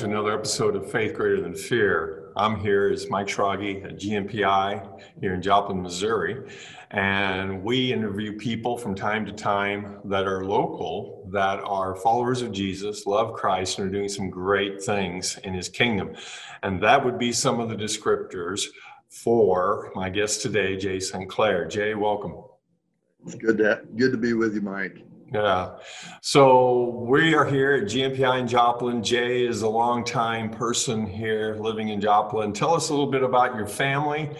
to another episode of Faith Greater Than Fear. I'm here as Mike Schrage at GMPI here in Joplin, Missouri. And we interview people from time to time that are local, that are followers of Jesus, love Christ, and are doing some great things in his kingdom. And that would be some of the descriptors for my guest today, Jay Sinclair. Jay, welcome. It's good to good to be with you, Mike. Yeah. So we are here at GMPI in Joplin. Jay is a longtime person here living in Joplin. Tell us a little bit about your family.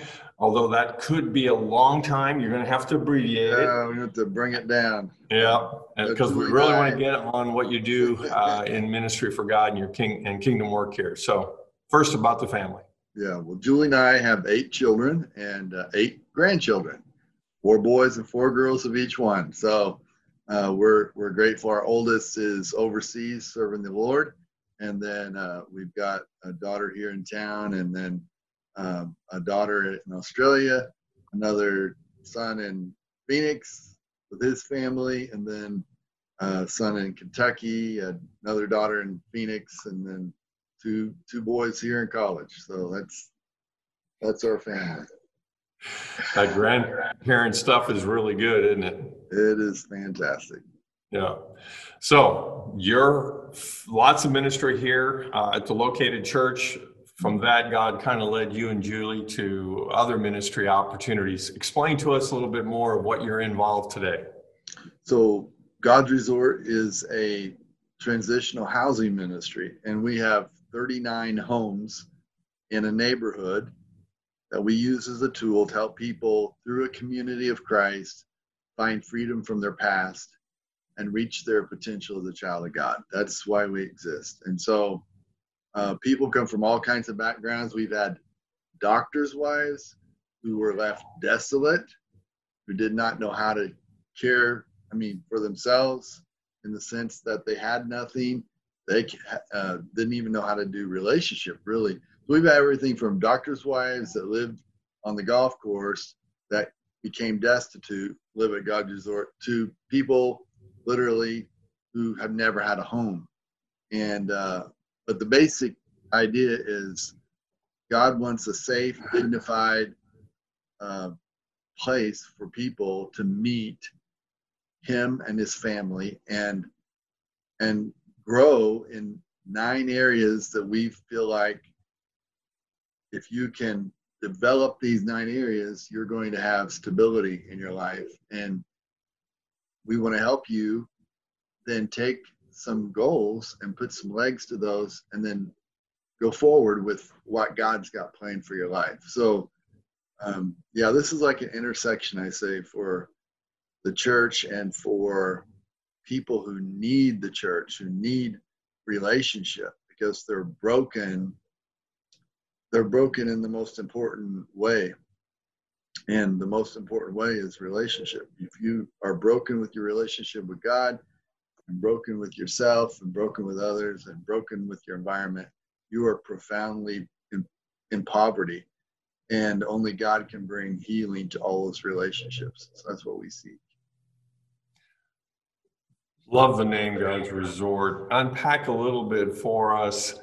Although that could be a long time, you're going to have to abbreviate it. Yeah, we have to bring it down. Yeah, because we really want to get on what you do uh, in ministry for God and your king and kingdom work here. So, first about the family. Yeah, well, Julie and I have eight children and uh, eight grandchildren, four boys and four girls of each one. So, uh, we're we're grateful. Our oldest is overseas serving the Lord, and then uh, we've got a daughter here in town, and then um, a daughter in Australia, another son in Phoenix with his family, and then a son in Kentucky, another daughter in Phoenix, and then two two boys here in college. So that's that's our family. That grandparent stuff is really good, isn't it? It is fantastic. Yeah. So you're lots of ministry here uh, at the located church. From that, God kind of led you and Julie to other ministry opportunities. Explain to us a little bit more of what you're involved today. So God's Resort is a transitional housing ministry, and we have 39 homes in a neighborhood that we use as a tool to help people through a community of Christ find freedom from their past and reach their potential as a child of God. That's why we exist. And so uh, people come from all kinds of backgrounds. We've had doctors' wives who were left desolate, who did not know how to care, I mean, for themselves in the sense that they had nothing. They uh, didn't even know how to do relationship, really. We've had everything from doctors' wives that lived on the golf course that became destitute, live at God's resort, to people literally who have never had a home. And uh, but the basic idea is God wants a safe, dignified uh, place for people to meet Him and His family, and and grow in nine areas that we feel like if you can develop these nine areas, you're going to have stability in your life. And we want to help you then take some goals and put some legs to those and then go forward with what God's got planned for your life. So, um, yeah, this is like an intersection, I say, for the church and for people who need the church, who need relationship because they're broken they're broken in the most important way. And the most important way is relationship. If you are broken with your relationship with God, and broken with yourself, and broken with others, and broken with your environment, you are profoundly in, in poverty. And only God can bring healing to all those relationships. So that's what we seek. Love the name God's Resort. Unpack a little bit for us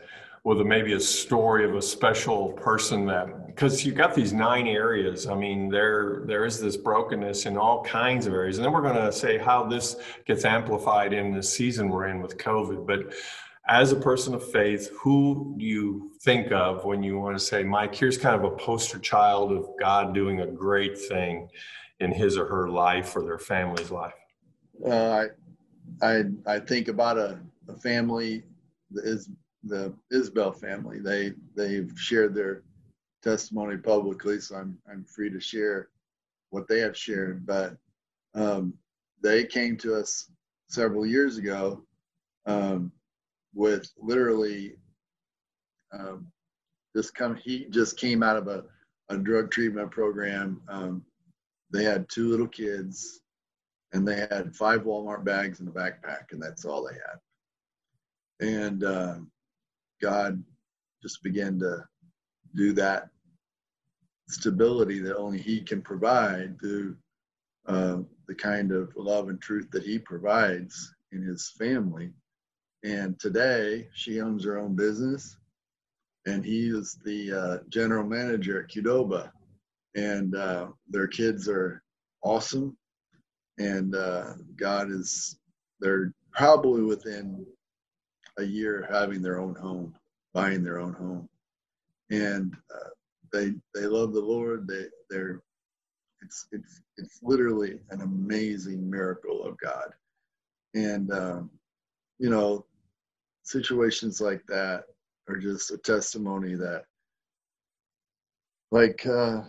with a, maybe a story of a special person that because you've got these nine areas. I mean there there is this brokenness in all kinds of areas. And then we're going to say how this gets amplified in the season we're in with covid. But as a person of faith who do you think of when you want to say mike here's kind of a poster child of god doing a great thing in his or her life or their family's life uh, I, I i think about a, a family that is the Isbell family. They they've shared their testimony publicly, so I'm I'm free to share what they have shared. But um, they came to us several years ago um, with literally um, just come. He just came out of a, a drug treatment program. Um, they had two little kids, and they had five Walmart bags in a backpack, and that's all they had. And uh, God just began to do that stability that only He can provide through uh, the kind of love and truth that He provides in His family. And today she owns her own business and he is the uh, general manager at Qdoba. And uh, their kids are awesome. And uh, God is, they're probably within a year having their own home, buying their own home. And uh, they, they love the Lord. They, they're, it's, it's, it's literally an amazing miracle of God. And, um, you know, situations like that are just a testimony that, like uh,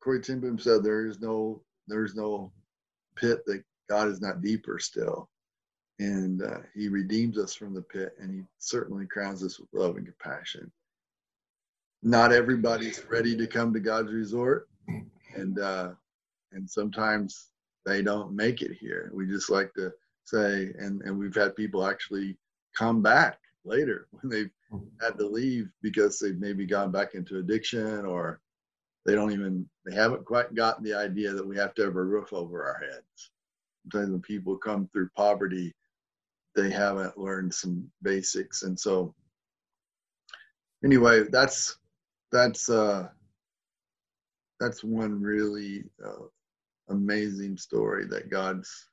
Corrie ten Boom said, there is no there's no pit that God is not deeper still, and uh, He redeems us from the pit, and He certainly crowns us with love and compassion. Not everybody's ready to come to God's resort, and uh, and sometimes they don't make it here. We just like to say, and and we've had people actually come back later when they've had to leave because they've maybe gone back into addiction or they don't even they haven't quite gotten the idea that we have to have a roof over our heads sometimes when people come through poverty they haven't learned some basics and so anyway that's that's uh that's one really uh, amazing story that god's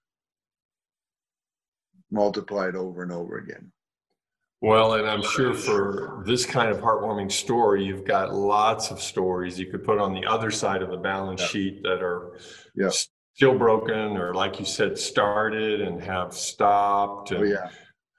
multiplied over and over again well, and I'm sure for this kind of heartwarming story, you've got lots of stories you could put on the other side of the balance yeah. sheet that are yeah. Still broken or, like you said, started and have stopped and oh, yeah.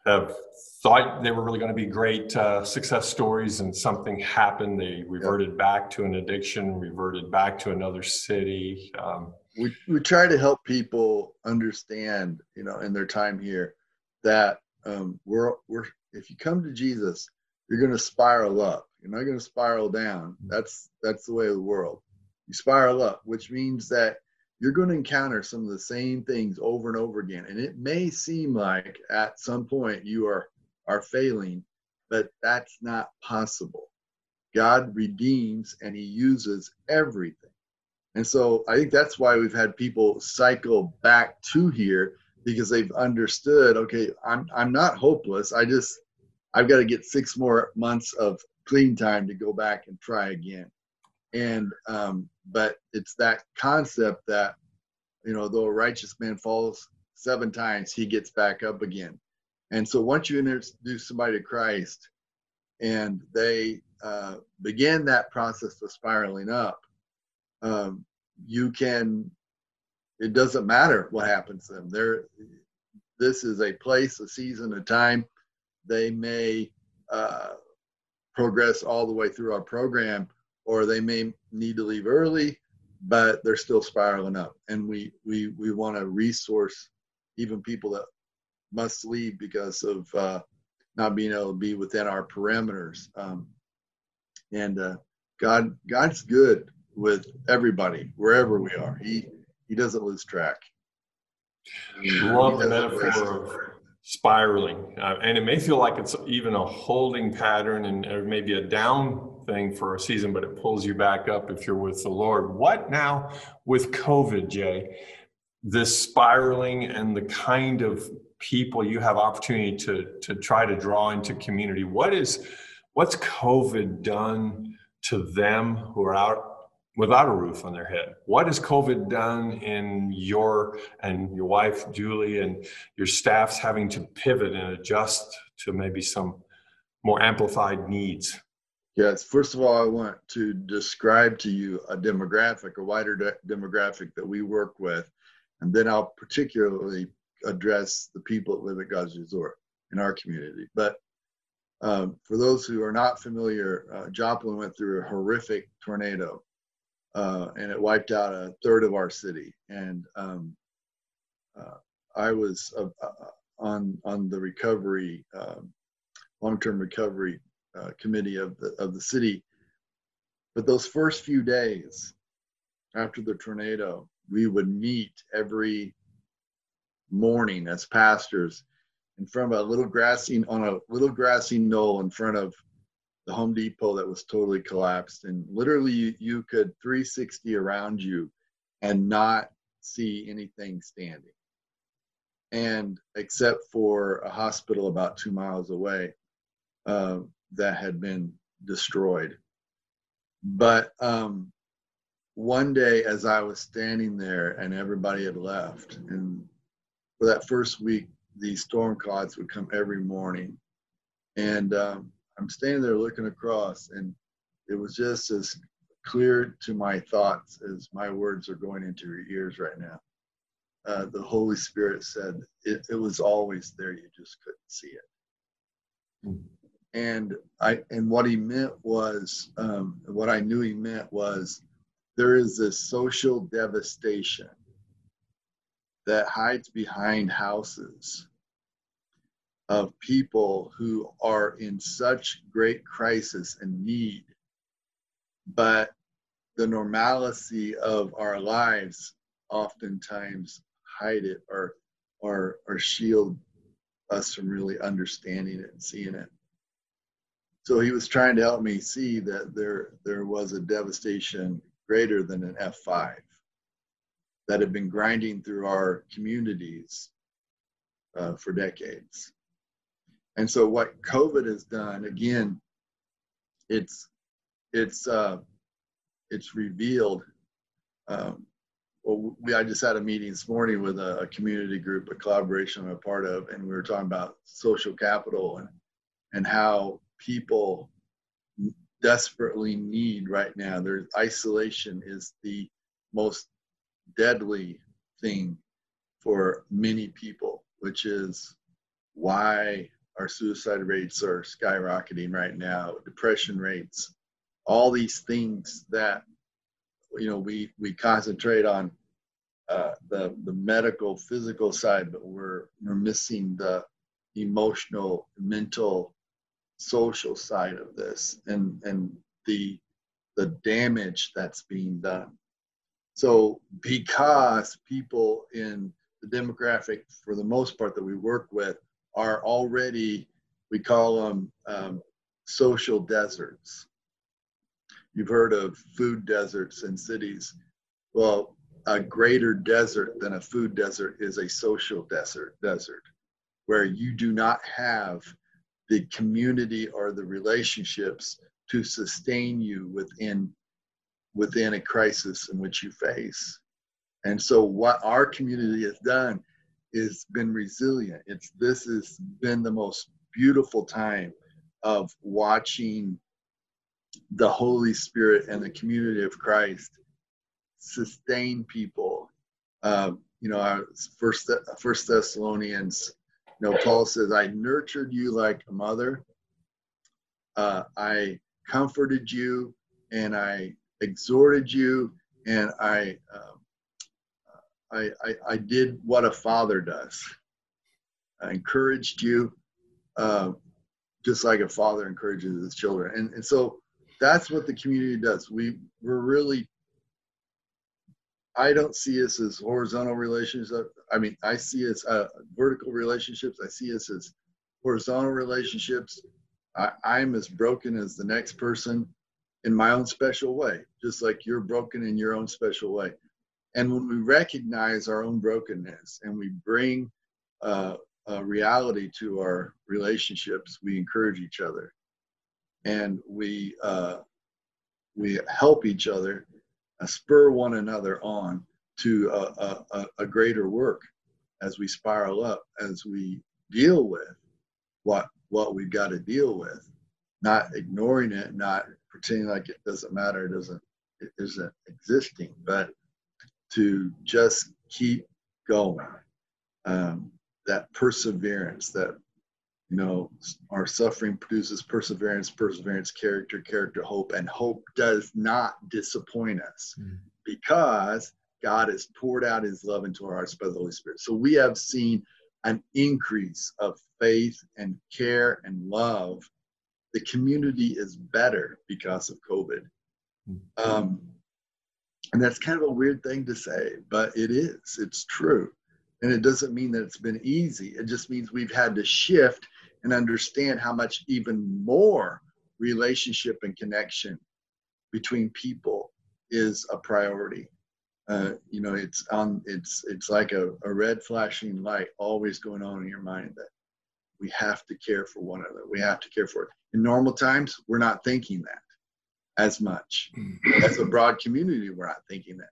have thought they were really going to be great uh, success stories and something happened. They reverted yeah. back to an addiction, reverted back to another city. Um, we, we try to help people understand, you know, in their time here that um, we're, we're if you come to Jesus, you're going to spiral up. You're not going to spiral down. That's that's the way of the world. You spiral up, which means that you're going to encounter some of the same things over and over again. And it may seem like at some point you are are failing, but that's not possible. God redeems and he uses everything. And so I think that's why we've had people cycle back to here because they've understood okay i'm i'm not hopeless i just i've got to get six more months of clean time to go back and try again and um but it's that concept that you know though a righteous man falls seven times he gets back up again and so once you introduce somebody to christ and they uh, begin that process of spiraling up um, you can it doesn't matter what happens to them. They're, this is a place, a season, a time. They may uh, progress all the way through our program, or they may need to leave early, but they're still spiraling up. And we we we want to resource even people that must leave because of uh, not being able to be within our parameters. Um, and uh, God God's good with everybody wherever we are. He he doesn't lose track. Love the metaphor of spiraling, uh, and it may feel like it's even a holding pattern and maybe a down thing for a season, but it pulls you back up if you're with the Lord. What now with COVID, Jay? This spiraling and the kind of people you have opportunity to to try to draw into community. What is what's COVID done to them who are out without a roof on their head. What has COVID done in your and your wife, Julie, and your staff's having to pivot and adjust to maybe some more amplified needs? Yes, first of all, I want to describe to you a demographic, a wider de- demographic that we work with, and then I'll particularly address the people that live at God's Resort in our community. But um, for those who are not familiar, uh, Joplin went through a horrific tornado uh, and it wiped out a third of our city. And um, uh, I was uh, uh on on the recovery, um, long-term recovery uh, committee of the of the city. But those first few days after the tornado, we would meet every morning as pastors in front of a little grassy on a little grassy knoll in front of the Home Depot that was totally collapsed, and literally you, you could 360 around you and not see anything standing. and except for a hospital about two miles away uh, that had been destroyed. But um, one day, as I was standing there and everybody had left, and for that first week, these storm clouds would come every morning. And um, I'm standing there looking across, and it was just as clear to my thoughts as my words are going into your ears right now. Uh, the Holy Spirit said it, it, was always there, you just couldn't see it. Mm-hmm. And I and what he meant was um, what I knew he meant was there is this social devastation that hides behind houses of people who are in such great crisis and need. But the normalcy of our lives oftentimes hide it or or or shield us from really understanding it and seeing it so he was trying to help me see that there there was a devastation greater than an F5 that had been grinding through our communities uh, for decades. And so what COVID has done, again, it's it's uh, it's revealed. Um, well, we I just had a meeting this morning with a, a community group, a collaboration I'm a part of, and we were talking about social capital and and how people desperately need right now. There's isolation is the most deadly thing for many people, which is why our suicide rates are skyrocketing right now, depression rates, all these things that you know we we concentrate on uh, the the medical physical side, but we're we're missing the emotional, mental, social side of this and and the the damage that's being done. So because people in the demographic for the most part that we work with are already we call them um, social deserts. You've heard of food deserts in cities. Well a greater desert than a food desert is a social desert desert where you do not have the community or the relationships to sustain you within within a crisis in which you face. And so what our community has done is been resilient. It's this has been the most beautiful time of watching the holy spirit and the community of christ sustain people. Uh, you know our first first thessalonians know, Paul says, I nurtured you like a mother. Uh, I comforted you and I exhorted you and I, um, I, I, I, did what a father does. I encouraged you uh, just like a father encourages his children. And, and so that's what the community does. We, we're really I don't see us as horizontal relationships. I mean, I see us uh, vertical relationships. I see us as horizontal relationships. I, I'm as broken as the next person in my own special way, just like you're broken in your own special way. And when we recognize our own brokenness and we bring uh, a reality to our relationships, we encourage each other, and we uh, we help each other uh, spur one another on to a, a, a greater work as we spiral up, as we deal with what what we've got to deal with, not ignoring it, not pretending like it doesn't matter, it doesn't it isn't existing, but to just keep going. Um, that perseverance, that you know, our suffering produces perseverance, perseverance, character, character, hope, and hope does not disappoint us mm. because God has poured out his love into our hearts by the Holy Spirit. So we have seen an increase of faith and care and love. The community is better because of COVID. Mm. Um, and that's kind of a weird thing to say, but it is. It's true. And it doesn't mean that it's been easy. It just means we've had to shift and understand how much even more relationship and connection between people is a priority. uh, you know, it's on. It's it's like a, a red flashing light always going on in your mind that we have to care for one another. We have to care for it. In normal times, we're not thinking that as much. As a broad community, we're not thinking that.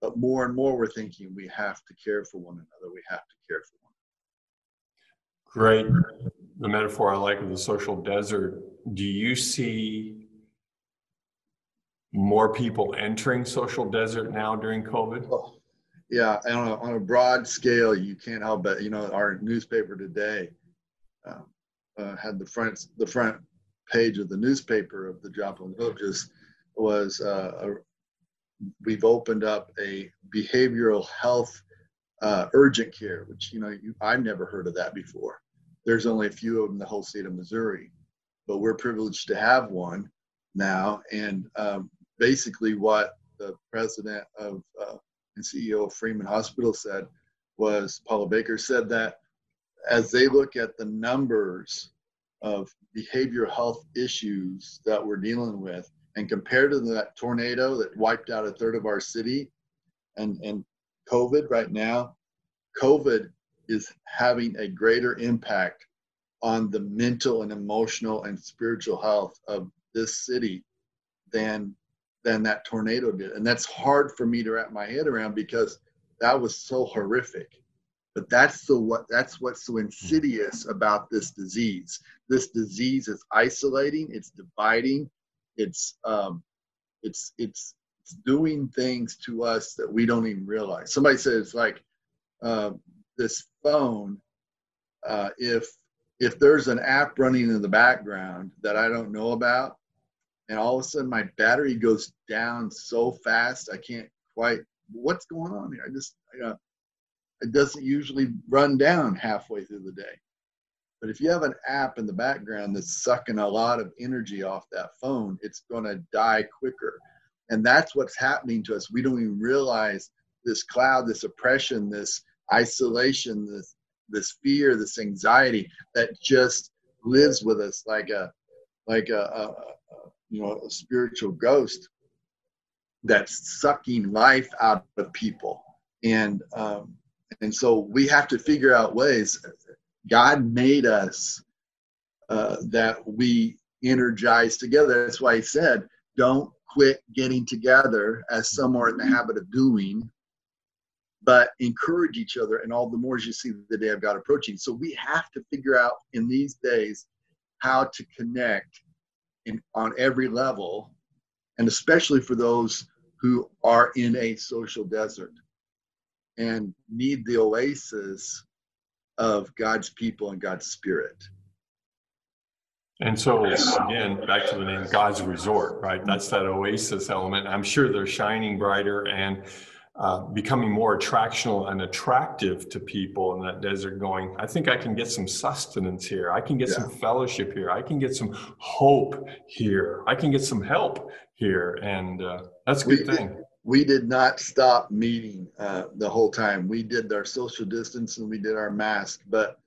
But more and more, we're thinking we have to care for one another. We have to care for one another. Great. The metaphor I like of the social desert. Do you see more people entering social desert now during COVID? Oh, yeah, on a, on a broad scale, you can't help but, you know, our newspaper today uh, uh, had the front, the front page of the newspaper of the Joplin Villages was uh, a, we've opened up a behavioral health uh, urgent care, which you know you, I've never heard of that before. There's only a few of them in the whole state of Missouri, but we're privileged to have one now. And um, basically, what the president of uh, and CEO of Freeman Hospital said was Paula Baker said that as they look at the numbers of behavioral health issues that we're dealing with, and compared to that tornado that wiped out a third of our city and, and COVID right now, COVID is having a greater impact on the mental and emotional and spiritual health of this city than than that tornado did. And that's hard for me to wrap my head around because that was so horrific. But that's the what that's what's so insidious about this disease. This disease is isolating, it's dividing, it's um, it's it's it's doing things to us that we don't even realize. Somebody it's like uh, this phone. Uh, if if there's an app running in the background that I don't know about, and all of a sudden my battery goes down so fast I can't quite. What's going on here? I just I, uh, it doesn't usually run down halfway through the day. But if you have an app in the background that's sucking a lot of energy off that phone, it's going to die quicker. And that's what's happening to us. We don't even realize this cloud, this oppression, this isolation, this this fear, this anxiety that just lives with us like a like a, a, a you know a spiritual ghost that's sucking life out of people. And um, and so we have to figure out ways God made us uh, that we energize together. That's why he said, don't quit getting together as some are in the habit of doing, but encourage each other. And all the more as you see the day of God approaching. So we have to figure out in these days how to connect in, on every level, and especially for those who are in a social desert and need the oasis of God's people and God's spirit. And so, again, back to the name God's Resort, right? That's that oasis element. I'm sure they're shining brighter and uh, becoming more attractional and attractive to people in that desert, going, I think I can get some sustenance here. I can get yeah. some fellowship here. I can get some hope here. I can get some help here. And uh, that's a good we, thing we did not stop meeting uh, the whole time. We did our social distance and we did our mask, but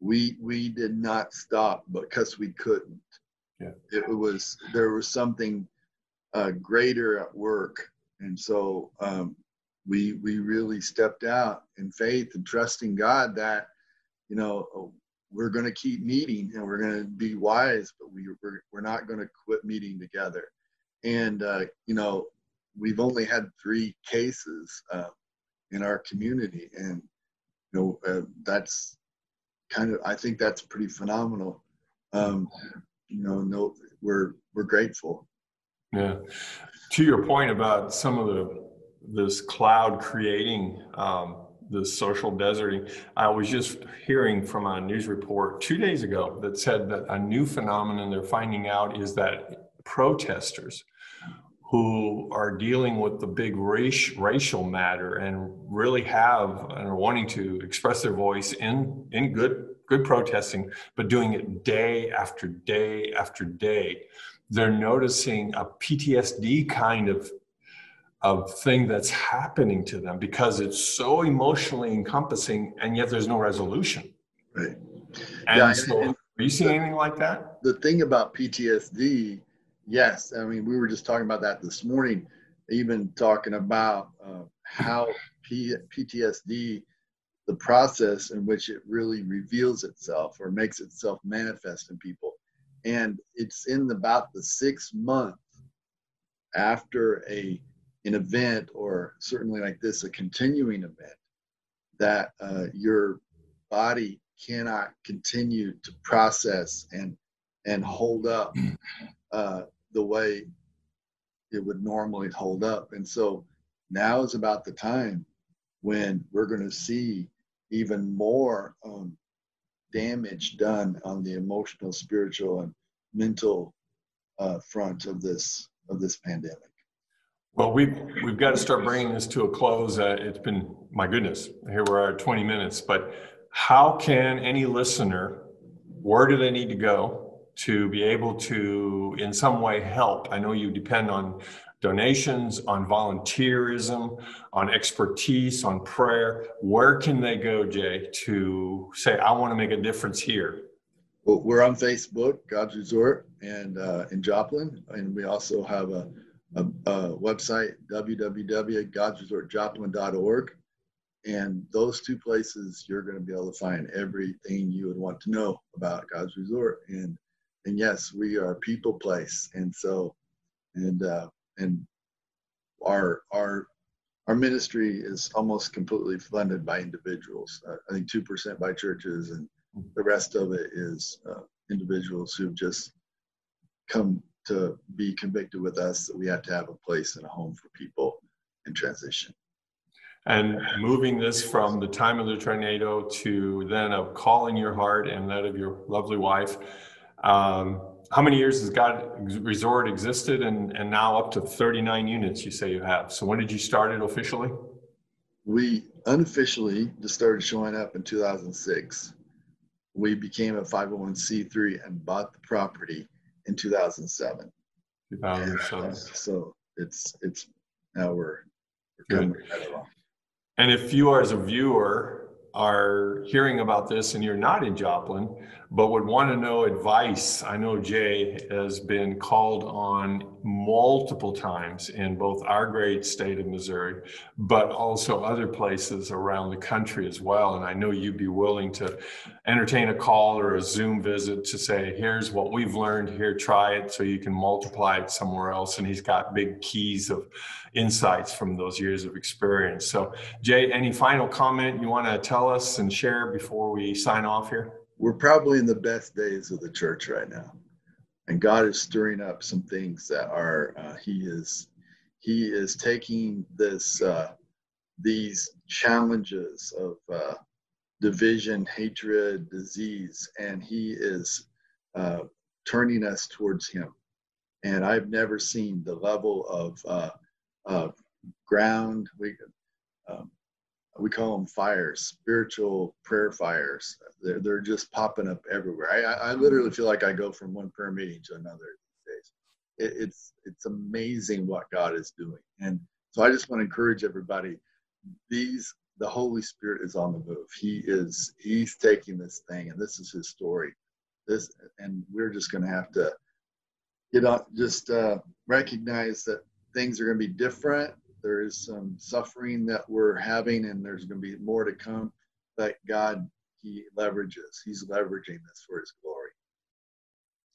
we we did not stop because we couldn't. Yeah. It was there was something uh, greater at work, and so um, we we really stepped out in faith and trusting God that you know we're going to keep meeting and we're going to be wise, but we we're, we're not going to quit meeting together. And uh, you know we've only had three cases uh, in our community, and you know uh, that's kind of I think that's pretty phenomenal. Um, you know, no, we're we're grateful. Yeah. To your point about some of the this cloud creating um, this social deserting, I was just hearing from a news report two days ago that said that a new phenomenon they're finding out is that protesters who are dealing with the big race, racial matter and really have and are wanting to express their voice in in good good protesting, but doing it day after day after day. They're noticing a PTSD kind of of thing that's happening to them because it's so emotionally encompassing and yet there's no resolution. Right. And yeah, so and, are you seeing the, anything like that? The thing about PTSD Yes, I mean we were just talking about that this morning, even talking about uh, how P- PTSD, the process in which it really reveals itself or makes itself manifest in people. And it's in about the six month after a an event or certainly like this, a continuing event, that uh, your body cannot continue to process and and hold up uh, the way it would normally hold up. And so now is about the time when we're going to see even more um, damage done on the emotional, spiritual, and mental uh, front of this of this pandemic. Well, we've we've got to start bringing this to a close. Uh, it's been my goodness, here we are, 20 minutes. But how can any listener, where do they need to go to be able to, in some way, help? I know you depend on donations, on volunteerism, on expertise, on prayer. Where can they go, Jay, to say, I want to make a difference here? Well, we're on Facebook, God's Resort, and uh, in Joplin, and we also have a, a, a website, www.godsresortjoplin.org. And those two places, you're going to be able to find everything you would want to know about God's Resort. And and yes, we are a people place, and so and uh, and our our our ministry is almost completely funded by individuals. Uh, I think two percent by churches, and the rest of it is uh, individuals who've just come to be convicted with us that we have to have a place and a home for people in transition. And moving this from the time of the tornado to then a call in your heart and that of your lovely wife. Um, how many years has God Resort existed and, and now up to 39 units you say you have? So when did you start it officially? We unofficially just started showing up in 2006. We became a 501c3 and bought the property in 2007. 2007. And, uh, so it's it's now we're, we're along. And if you as a viewer are hearing about this and you're not in Joplin, but would want to know advice, I know Jay has been called on multiple times in both our great state of Missouri, but also other places around the country as well. And I know you'd be willing to entertain a call or a Zoom visit to say, here's what we've learned here, try it so you can multiply it somewhere else. And he's got big keys of insights from those years of experience. So, Jay, any final comment you want to tell us and share before we sign off here? We're probably in the best days of the church right now. And god is stirring up some things that are uh, he is he is taking this uh, these challenges of uh, division hatred disease and he is uh, turning us towards him. And i've never seen the level of uh, of ground we um, we call them fires, spiritual prayer fires. They're, they're just popping up everywhere. I, I literally feel like I go from one prayer meeting to another these days. It, it's it's amazing what God is doing, and so I just want to encourage everybody. These the Holy Spirit is on the move. He is he's taking this thing, and this is his story. This and we're just going to have to you know, just uh, recognize that things are going to be different there is some suffering that we're having, and there's going to be more to come. But God, He leverages. He's leveraging this for His glory.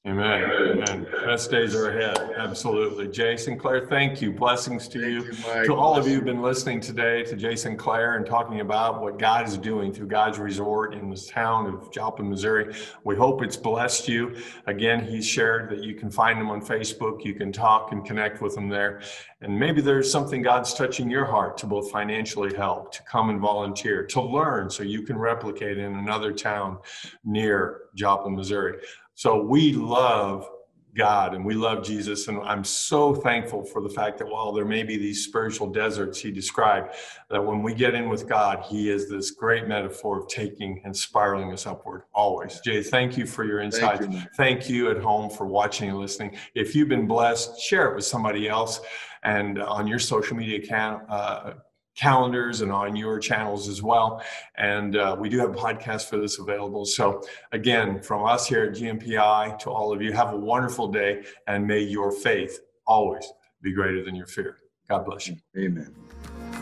Amen. Amen. Best days are ahead. Absolutely. Jay Sinclair, thank you. Blessings to you. you to all of you who've been listening today to Jay Sinclair and talking about what God is doing through God's resort in this town of Joplin, Missouri. We hope it's blessed you. Again, he shared that you can find him on Facebook. You can talk and connect with him there. And maybe there's something God's touching your heart to both financially help, to come and volunteer, to learn so you can replicate in another town near Joplin, Missouri. So we love God and we love Jesus. And I'm so thankful for the fact that while there may be these spiritual deserts he described, that when we get in with God, he is this great metaphor of taking and spiraling us upward always. Jay, thank you for your insights. Thank you, thank you at home for watching and listening. If you've been blessed, share it with somebody else and on your social media account. Uh, calendars and on your channels as well. And uh, we do have a podcast for this available. So, again, from us here at GMPI to all of you, have a wonderful day and may your faith always be greater than your fear. God bless you. Amen.